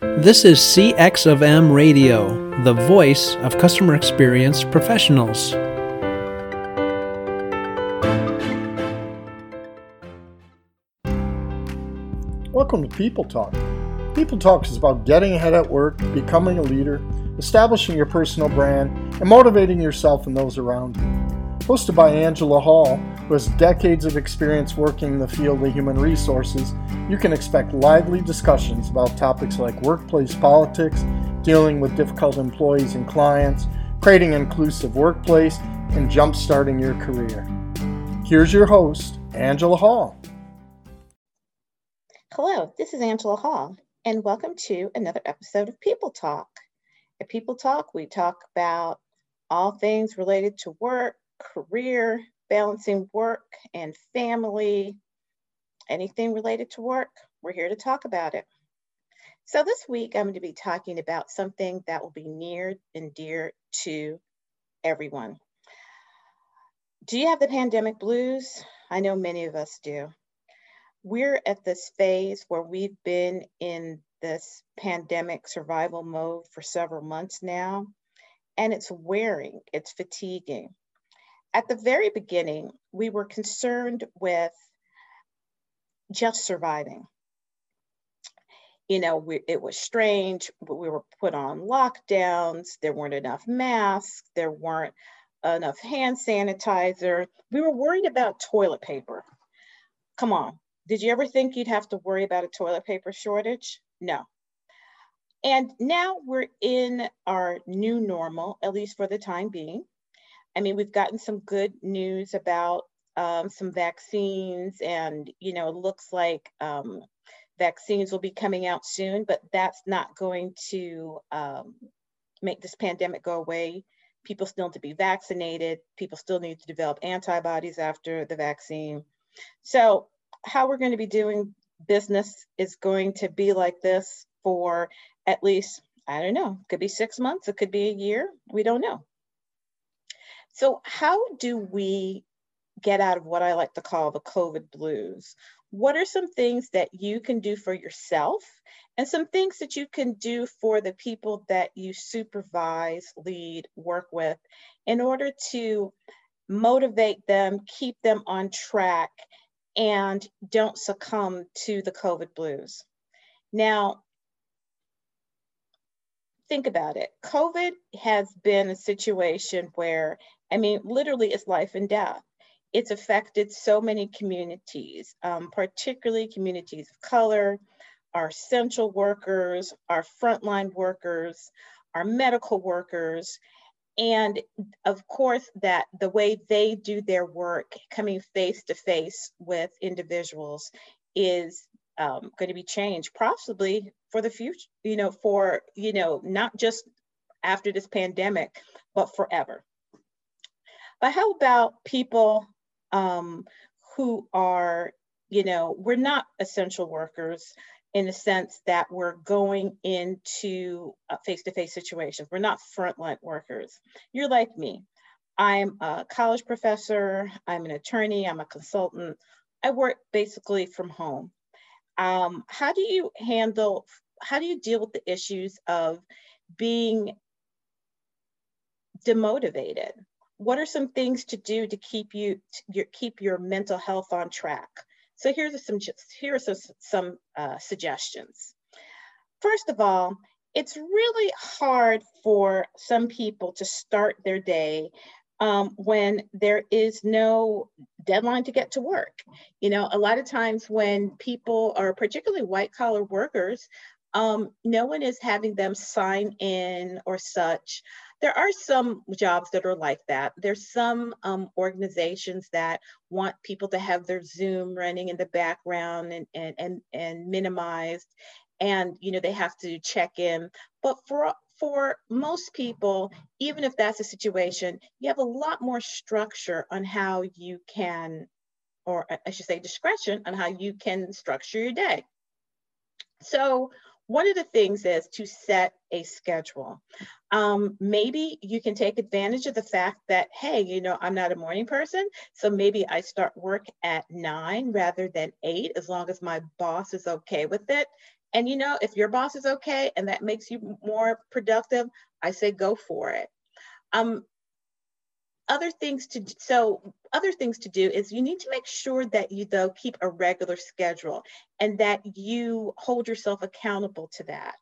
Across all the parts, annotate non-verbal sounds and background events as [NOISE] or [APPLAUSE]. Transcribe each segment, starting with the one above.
This is CX of M Radio, the voice of customer experience professionals. Welcome to People Talk. People Talk is about getting ahead at work, becoming a leader, establishing your personal brand, and motivating yourself and those around you. Hosted by Angela Hall, who has decades of experience working in the field of human resources, you can expect lively discussions about topics like workplace politics, dealing with difficult employees and clients, creating an inclusive workplace, and jumpstarting your career. Here's your host, Angela Hall. Hello, this is Angela Hall, and welcome to another episode of People Talk. At People Talk, we talk about all things related to work, career, balancing work and family, anything related to work, we're here to talk about it. So, this week I'm going to be talking about something that will be near and dear to everyone. Do you have the pandemic blues? I know many of us do. We're at this phase where we've been in this pandemic survival mode for several months now, and it's wearing, it's fatiguing at the very beginning, we were concerned with just surviving. You know, we, it was strange. But we were put on lockdowns. There weren't enough masks. There weren't enough hand sanitizer. We were worried about toilet paper. Come on. Did you ever think you'd have to worry about a toilet paper shortage? No. And now we're in our new normal, at least for the time being. I mean, we've gotten some good news about um, some vaccines, and you know, it looks like um, vaccines will be coming out soon, but that's not going to um, make this pandemic go away. People still need to be vaccinated. People still need to develop antibodies after the vaccine. So, how we're going to be doing business is going to be like this for at least, I don't know, could be six months, it could be a year. We don't know. So, how do we get out of what I like to call the COVID blues? What are some things that you can do for yourself and some things that you can do for the people that you supervise, lead, work with in order to motivate them, keep them on track, and don't succumb to the COVID blues? Now, think about it. COVID has been a situation where I mean, literally, it's life and death. It's affected so many communities, um, particularly communities of color, our essential workers, our frontline workers, our medical workers, and of course that the way they do their work coming face to face with individuals is um, going to be changed possibly for the future you know for you know not just after this pandemic but forever but how about people um, who are, you know, we're not essential workers in the sense that we're going into face to face situations. We're not frontline workers. You're like me. I'm a college professor, I'm an attorney, I'm a consultant. I work basically from home. Um, how do you handle, how do you deal with the issues of being demotivated? What are some things to do to keep you to your, keep your mental health on track? So here's some here are some, some uh, suggestions. First of all, it's really hard for some people to start their day um, when there is no deadline to get to work. You know, a lot of times when people are particularly white collar workers, um, no one is having them sign in or such there are some jobs that are like that. There's some um, organizations that want people to have their Zoom running in the background and, and, and, and minimized. And, you know, they have to check in. But for, for most people, even if that's a situation, you have a lot more structure on how you can, or I should say discretion on how you can structure your day. So one of the things is to set a schedule. Um, maybe you can take advantage of the fact that, hey, you know, I'm not a morning person. So maybe I start work at nine rather than eight, as long as my boss is okay with it. And you know, if your boss is okay and that makes you more productive, I say go for it. Um, other things to do, so other things to do is you need to make sure that you though keep a regular schedule and that you hold yourself accountable to that.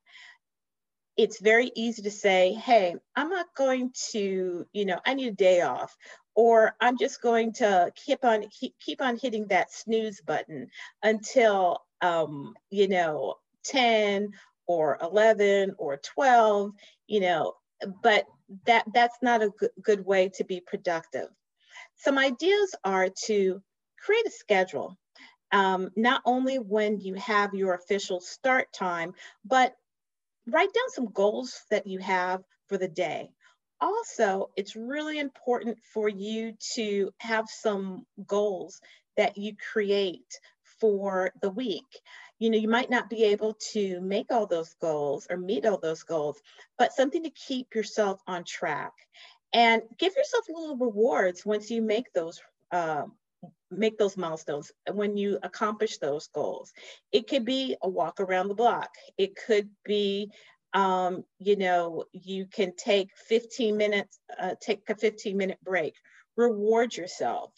It's very easy to say hey i'm not going to you know i need a day off or i'm just going to keep on keep, keep on hitting that snooze button until um, you know 10 or 11 or 12 you know but that that's not a good, way to be productive. Some ideas are to create a schedule, um, not only when you have your official start time, but write down some goals that you have for the day. Also, it's really important for you to have some goals that you create for the week you know, you might not be able to make all those goals or meet all those goals, but something to keep yourself on track and give yourself little rewards once you make those uh, make those milestones when you accomplish those goals. It could be a walk around the block. It could be, um, you know, you can take 15 minutes, uh, take a 15 minute break, reward yourself.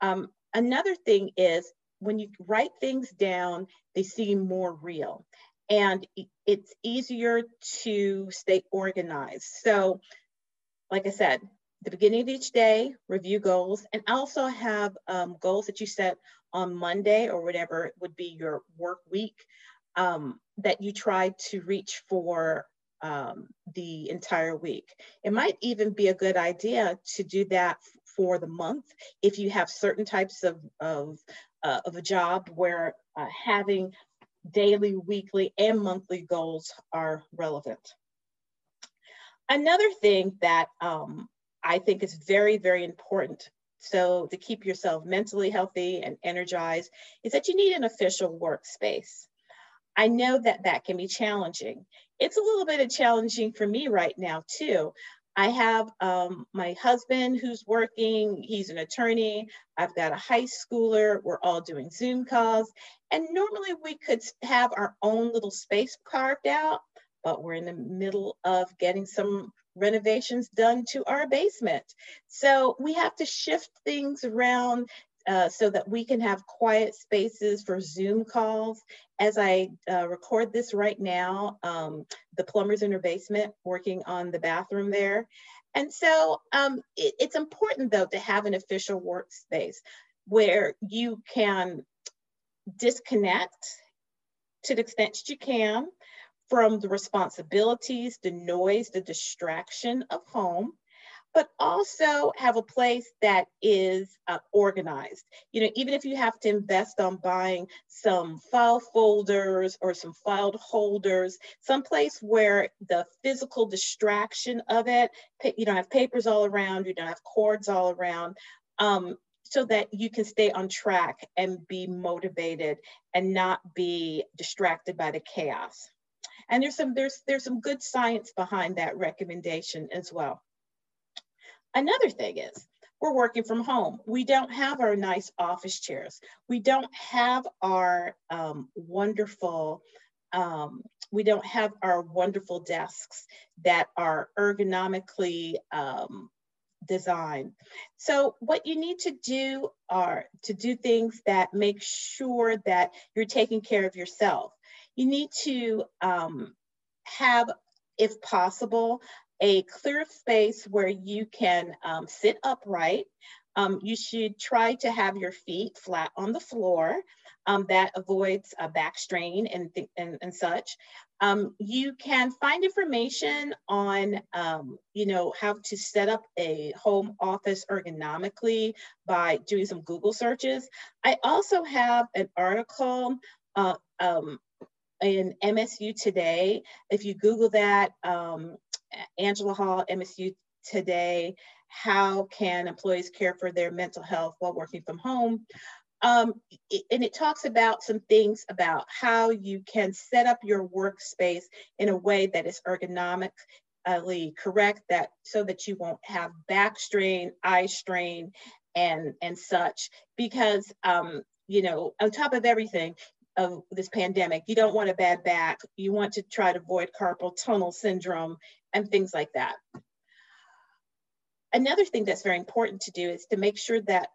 Um, another thing is when you write things down, they seem more real and it's easier to stay organized. So, like I said, the beginning of each day, review goals, and also have um, goals that you set on Monday or whatever would be your work week um, that you try to reach for um, the entire week. It might even be a good idea to do that for the month if you have certain types of, of uh, of a job where uh, having daily, weekly, and monthly goals are relevant. Another thing that um, I think is very, very important so to keep yourself mentally healthy and energized is that you need an official workspace. I know that that can be challenging. It's a little bit of challenging for me right now too. I have um, my husband who's working, he's an attorney. I've got a high schooler. We're all doing Zoom calls. And normally we could have our own little space carved out, but we're in the middle of getting some renovations done to our basement. So we have to shift things around uh, so that we can have quiet spaces for Zoom calls. As I uh, record this right now, um, the plumber's in her basement working on the bathroom there. And so um, it, it's important though to have an official workspace where you can disconnect to the extent that you can from the responsibilities, the noise, the distraction of home but also have a place that is uh, organized. You know, even if you have to invest on buying some file folders or some file holders, some place where the physical distraction of it, you don't have papers all around, you don't have cords all around, um, so that you can stay on track and be motivated and not be distracted by the chaos. And there's some there's there's some good science behind that recommendation as well. Another thing is we're working from home. We don't have our nice office chairs. We don't have our um, wonderful, um, we don't have our wonderful desks that are ergonomically um, designed. So what you need to do are to do things that make sure that you're taking care of yourself. You need to um, have if possible, a clear space where you can um, sit upright. Um, you should try to have your feet flat on the floor. Um, that avoids a back strain and, and, and such. Um, you can find information on, um, you know, how to set up a home office ergonomically by doing some Google searches. I also have an article uh, um, in MSU Today. If you Google that, um, Angela Hall, MSU Today, how can employees care for their mental health while working from home? Um, and it talks about some things about how you can set up your workspace in a way that is ergonomically correct that so that you won't have back strain, eye strain, and and such. Because um, you know, on top of everything, of this pandemic. You don't want a bad back. You want to try to avoid carpal tunnel syndrome and things like that. Another thing that's very important to do is to make sure that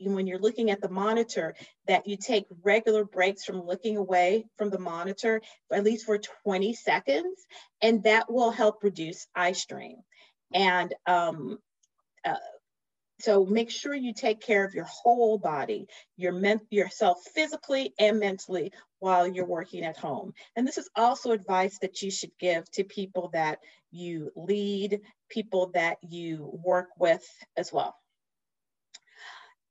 when you're looking at the monitor that you take regular breaks from looking away from the monitor at least for 20 seconds and that will help reduce eye strain and um, uh, so make sure you take care of your whole body, your men- yourself physically and mentally while you're working at home. And this is also advice that you should give to people that you lead, people that you work with as well.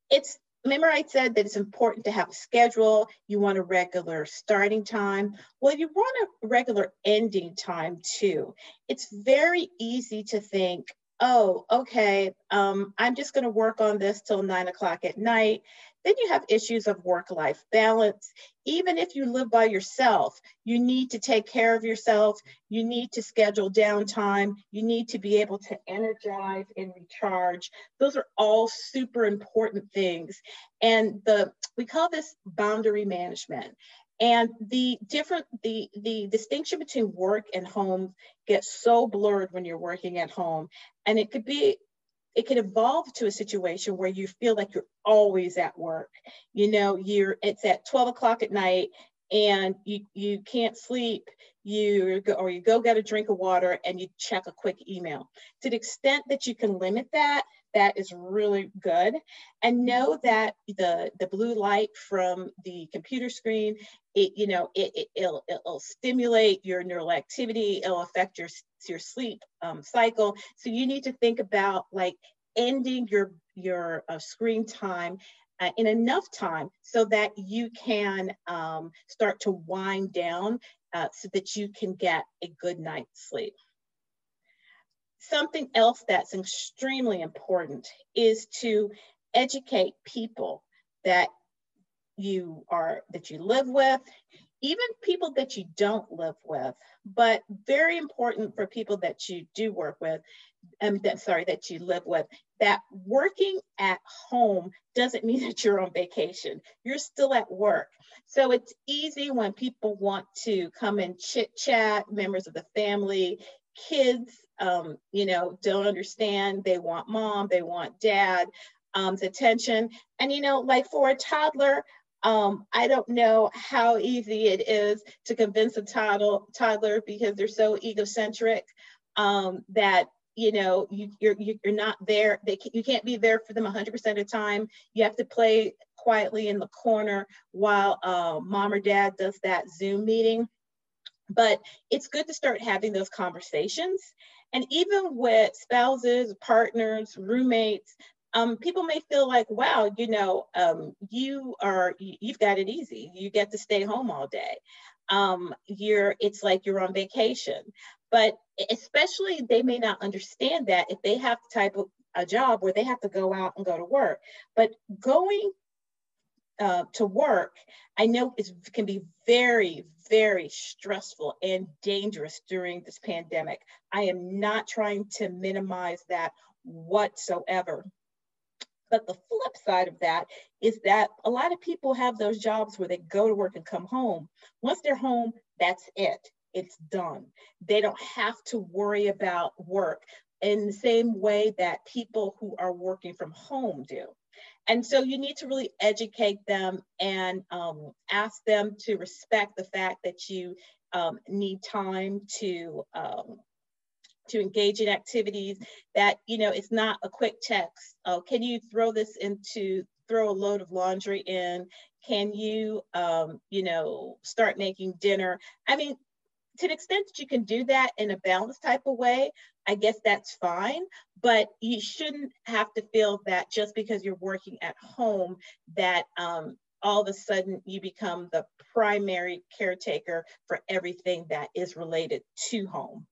It's remember I said that it's important to have a schedule. You want a regular starting time. Well, you want a regular ending time too. It's very easy to think, oh, okay, um, I'm just going to work on this till nine o'clock at night. Then you have issues of work life balance. Even if you live by yourself, you need to take care of yourself. You need to schedule downtime. You need to be able to energize and recharge. Those are all super important things. And the we call this boundary management. And the different, the, the distinction between work and home gets so blurred when you're working at home. And it could be, it could evolve to a situation where you feel like you're always at work. You know, you're, it's at 12 o'clock at night and you, you can't sleep you go, or you go get a drink of water and you check a quick email. To the extent that you can limit that, that is really good. And know that the, the blue light from the computer screen, it, you know, it, it, will it'll stimulate your neural activity, it'll affect your, your sleep um, cycle. So you need to think about like ending your, your uh, screen time uh, in enough time so that you can um, start to wind down uh, so that you can get a good night's sleep. Something else that's extremely important is to educate people that you are that you live with even people that you don't live with but very important for people that you do work with um, that, sorry that you live with that working at home doesn't mean [LAUGHS] that you're on vacation. You're still at work. So it's easy when people want to come and chit chat, members of the family, kids, um, you know, don't understand. They want mom, they want dad um, attention. And, you know, like for a toddler, um, I don't know how easy it is to convince a toddler, toddler because they're so egocentric um, that you know you, you're you're not there. They you can't be there for them 100% of the time. You have to play quietly in the corner while uh, mom or dad does that zoom meeting. But it's good to start having those conversations. And even with spouses partners roommates um, people may feel like wow you know um, you are you've got it easy you get to stay home all day um, you're it's like you're on vacation but especially they may not understand that if they have the type of a job where they have to go out and go to work. But going uh, to work, I know it can be very, very stressful and dangerous during this pandemic. I am not trying to minimize that whatsoever. But the flip side of that is that a lot of people have those jobs where they go to work and come home. Once they're home, that's it it's done. They don't have to worry about work in the same way that people who are working from home do. And so you need to really educate them and um, ask them to respect the fact that you um, need time to um, to engage in activities that you know it's not a quick text. Oh, can you throw this into throw a load of laundry in? Can you um, you know start making dinner? I mean, to the extent that you can do that in a balanced type of way, I guess that's fine. But you shouldn't have to feel that just because you're working at home that um, all of a sudden you become the primary caretaker for everything that is related to home.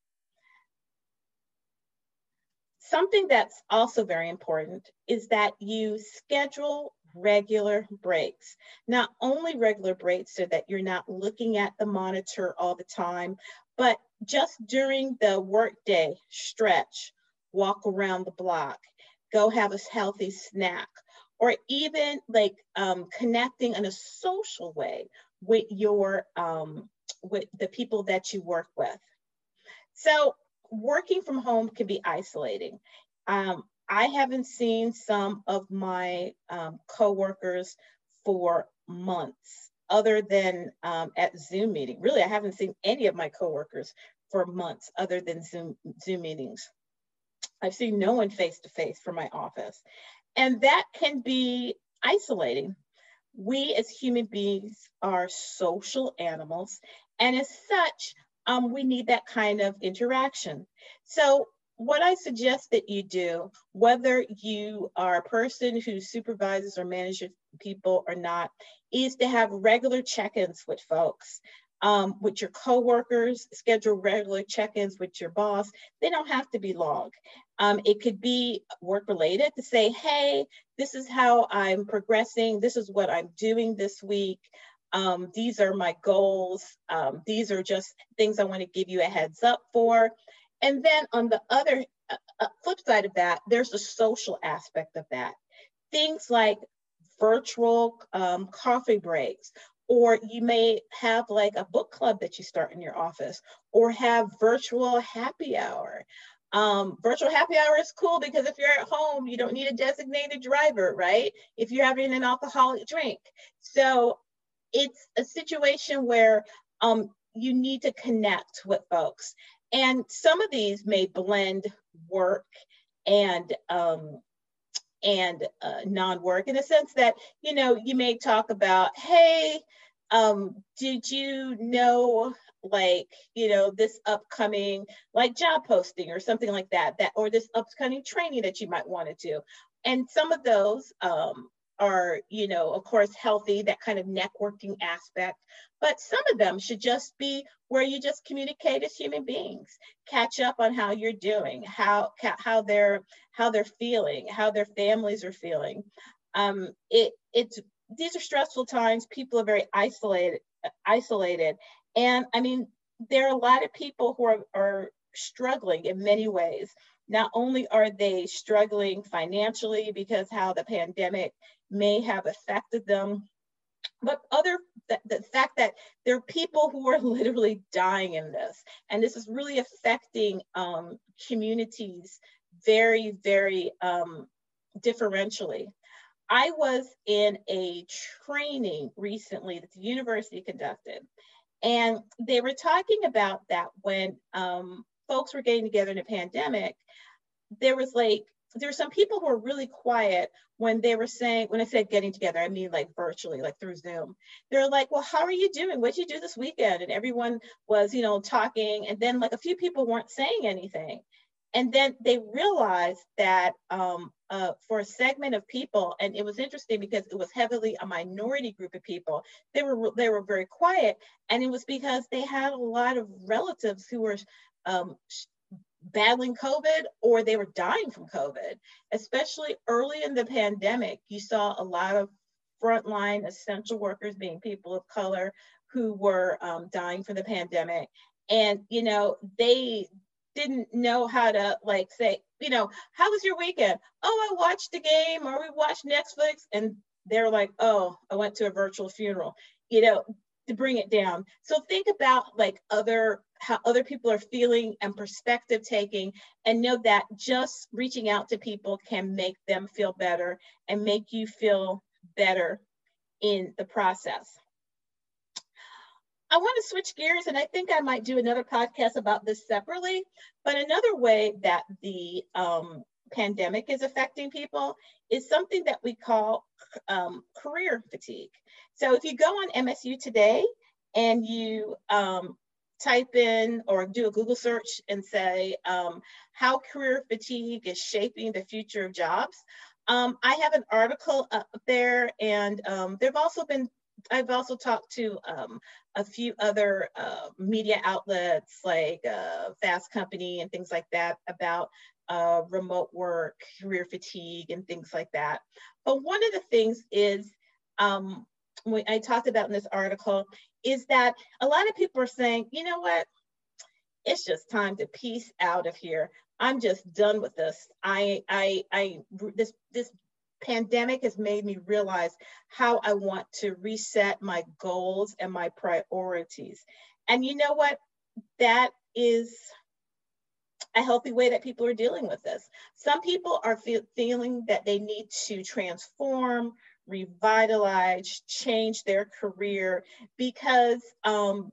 Something that's also very important is that you schedule regular breaks. Not only regular breaks so that you're not looking at the monitor all the time, but just during the workday stretch, walk around the block, go have a healthy snack, or even like um, connecting in a social way with your um, with the people that you work with. So working from home can be isolating. Um, I haven't seen some of my um, coworkers for months other than um, at Zoom meeting. Really, I haven't seen any of my coworkers for months other than Zoom, Zoom meetings. I've seen no one face to face for my office. And that can be isolating. We as human beings are social animals. And as such, um, we need that kind of interaction. So what I suggest that you do, whether you are a person who supervises or manages people or not, is to have regular check-ins with folks. Um, with your coworkers, schedule regular check-ins with your boss. They don't have to be long. Um, it could be work related to say, hey, this is how I'm progressing. This is what I'm doing this week. Um, these are my goals. Um, these are just things I want to give you a heads up for. And then on the other uh, uh, flip side of that, there's a social aspect of that. Things like virtual um, coffee breaks, or you may have like a book club that you start in your office, or have virtual happy hour. Um, virtual happy hour is cool because if you're at home, you don't need a designated driver, right? If you're having an alcoholic drink. So it's a situation where um, you need to connect with folks. And some of these may blend work and um, and uh, non-work in the sense that you know you may talk about, hey, um, did you know like you know this upcoming like job posting or something like that that or this upcoming training that you might want to do and some of those um, are, you know, of course, healthy, that kind of networking aspect. But some of them should just be where you just communicate as human beings, catch up on how you're doing, how how they're how they're feeling, how their families are feeling. Um, it it's these are stressful times. People are very isolated, isolated, and I mean, there are a lot of people who are, are struggling in many ways. Not only are they struggling financially because how the pandemic may have affected them. But other, the, the fact that there are people who are [LAUGHS] literally dying in this, and this is really affecting um, communities very, very um, differentially. I was in a training recently that the university conducted, and they were talking about that when um, folks were getting together in a pandemic, there was like there were some people who were really quiet when they were saying, when I said getting together, I mean like virtually, like through Zoom. They're like, well, how are you doing? What'd you do this weekend? And everyone was, you know, talking. And then like a few people weren't saying anything. And then they realized that um, uh, for a segment of people, and it was interesting because it was heavily a minority group of people, they were they were very quiet, and it was because they had a lot of relatives who were um, battling COVID or they were dying from COVID. Especially early in the pandemic, you saw a lot of frontline essential workers being people of color who were um, dying from the pandemic. And, you know, they didn't know how to like say, you know, how was your weekend? Oh, I watched the game or we watched Netflix. And they're like, oh, I went to a virtual funeral. You know, to bring it down. So think about like other how other people are feeling and perspective taking and know that just reaching out to people can make them feel better and make you feel better in the process. I want to switch gears and I think I might do another podcast about this separately, but another way that the um, pandemic is affecting people is something that we call um, career fatigue. So if you go on MSU today and you um, type in or do a Google search and say um, how career fatigue is shaping the future of jobs, um, I have an article up there and um, there've also been I've also talked to um, a few other uh, media outlets like uh, Fast Company and things like that about uh, remote work, career fatigue, and things like that. But one of the things is, um, I talked about in this article, is that a lot of people are saying, you know what, it's just time to peace out of here. I'm just done with this. I, I, I, this, this pandemic has made me realize how I want to reset my goals and my priorities. And you know what? That is a healthy way that people are dealing with this. Some people are fe- feeling that they need to transform, revitalize, change their career because um,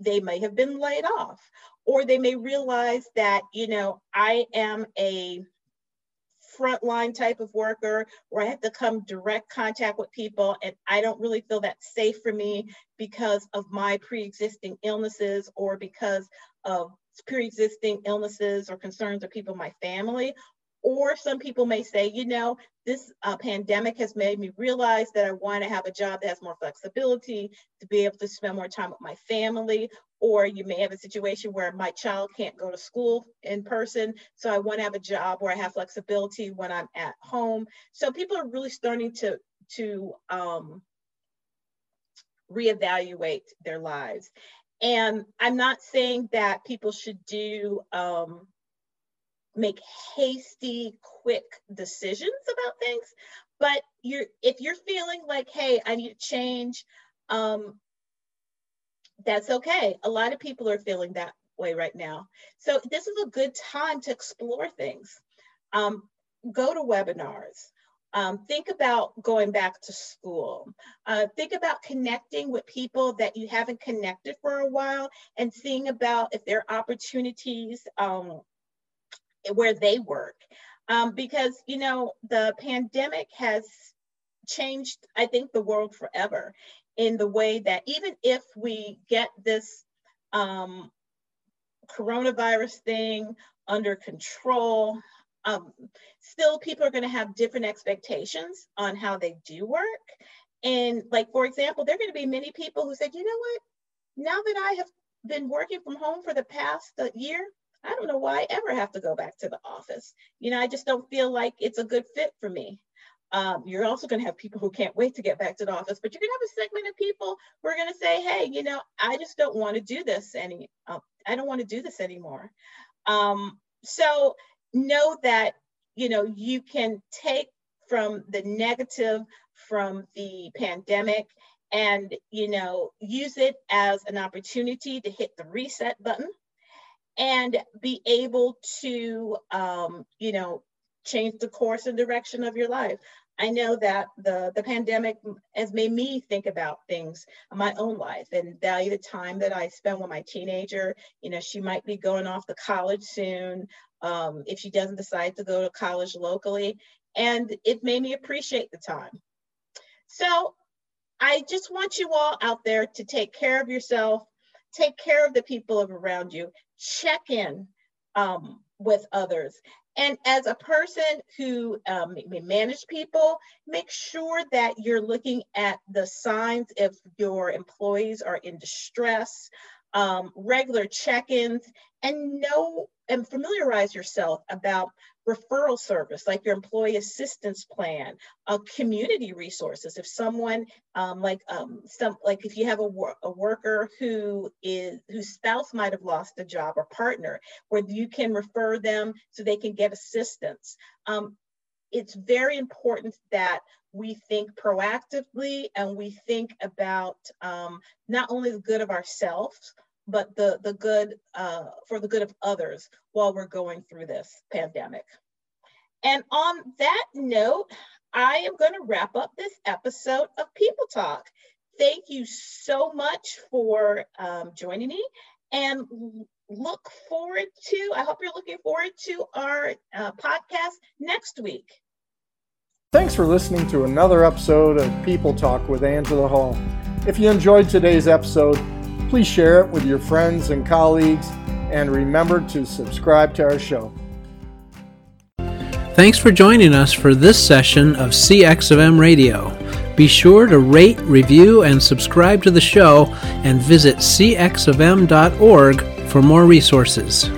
they may have been laid off, or they may realize that, you know, I am a frontline type of worker where I have to come direct contact with people and I don't really feel that safe for me because of my pre-existing illnesses or because of pre-existing illnesses or concerns of people in my family or some people may say, you know, this uh, pandemic has made me realize that I want to have a job that has more flexibility to be able to spend more time with my family. Or you may have a situation where my child can't go to school in person. So I want to have a job where I have flexibility when I'm at home. So people are really starting to, to um, reevaluate their lives. And I'm not saying that people should do um, make hasty, quick decisions about things. But you're if you're feeling like, hey, I need to change, um, that's okay. A lot of people are feeling that way right now. So this is a good time to explore things. Um, go to webinars. Um, think about going back to school. Uh, think about connecting with people that you haven't connected for a while and seeing about if there are opportunities um, where they work. Um, because, you know, the pandemic has changed, I think, the world forever in the way that even if we get this um, coronavirus thing under control, um, still people are going to have different expectations on how they do work. And like, for example, there are going to be many people who said, you know what, now that I have been working from home for the past uh, year, I don't know why I ever have to go back to the office. You know, I just don't feel like it's a good fit for me. Um, you're also going to have people who can't wait to get back to the office, but you're going to have a segment of people who are going to say, "Hey, you know, I just don't want to do this any. Uh, I don't want to do this anymore." Um, so know that you know you can take from the negative from the pandemic and you know use it as an opportunity to hit the reset button and be able to, um, you know, change the course and direction of your life. I know that the, the pandemic has made me think about things in my own life and value the time that I spend with my teenager. You know, she might be going off to college soon um, if she doesn't decide to go to college locally. And it made me appreciate the time. So I just want you all out there to take care of yourself, take care of the people around you, check in um, with others. And as a person who um, may manage people, make sure that you're looking at the signs if your employees are in distress, um, regular check-ins, and know and familiarize yourself about referral service like your employee assistance plan, uh, community resources. If someone um, like um, some like if you have a, wor- a worker who is whose spouse might have lost a job or partner, where you can refer them so they can get assistance. Um, it's very important that we think proactively and we think about um, not only the good of ourselves but the, the good, uh, for the good of others while we're going through this pandemic. And on that note, I am going to wrap up this episode of People Talk. Thank you so much for um, joining me and look forward to, I hope you're looking forward to our uh, podcast next week. Thanks for listening to another episode of People Talk with Angela Hall. If you enjoyed today's episode, Please share it with your friends and colleagues, and remember to subscribe to our show. Thanks for joining us for this session of CX of M Radio. Be sure to rate, review, and subscribe to the show, and visit cxofm.org for more resources.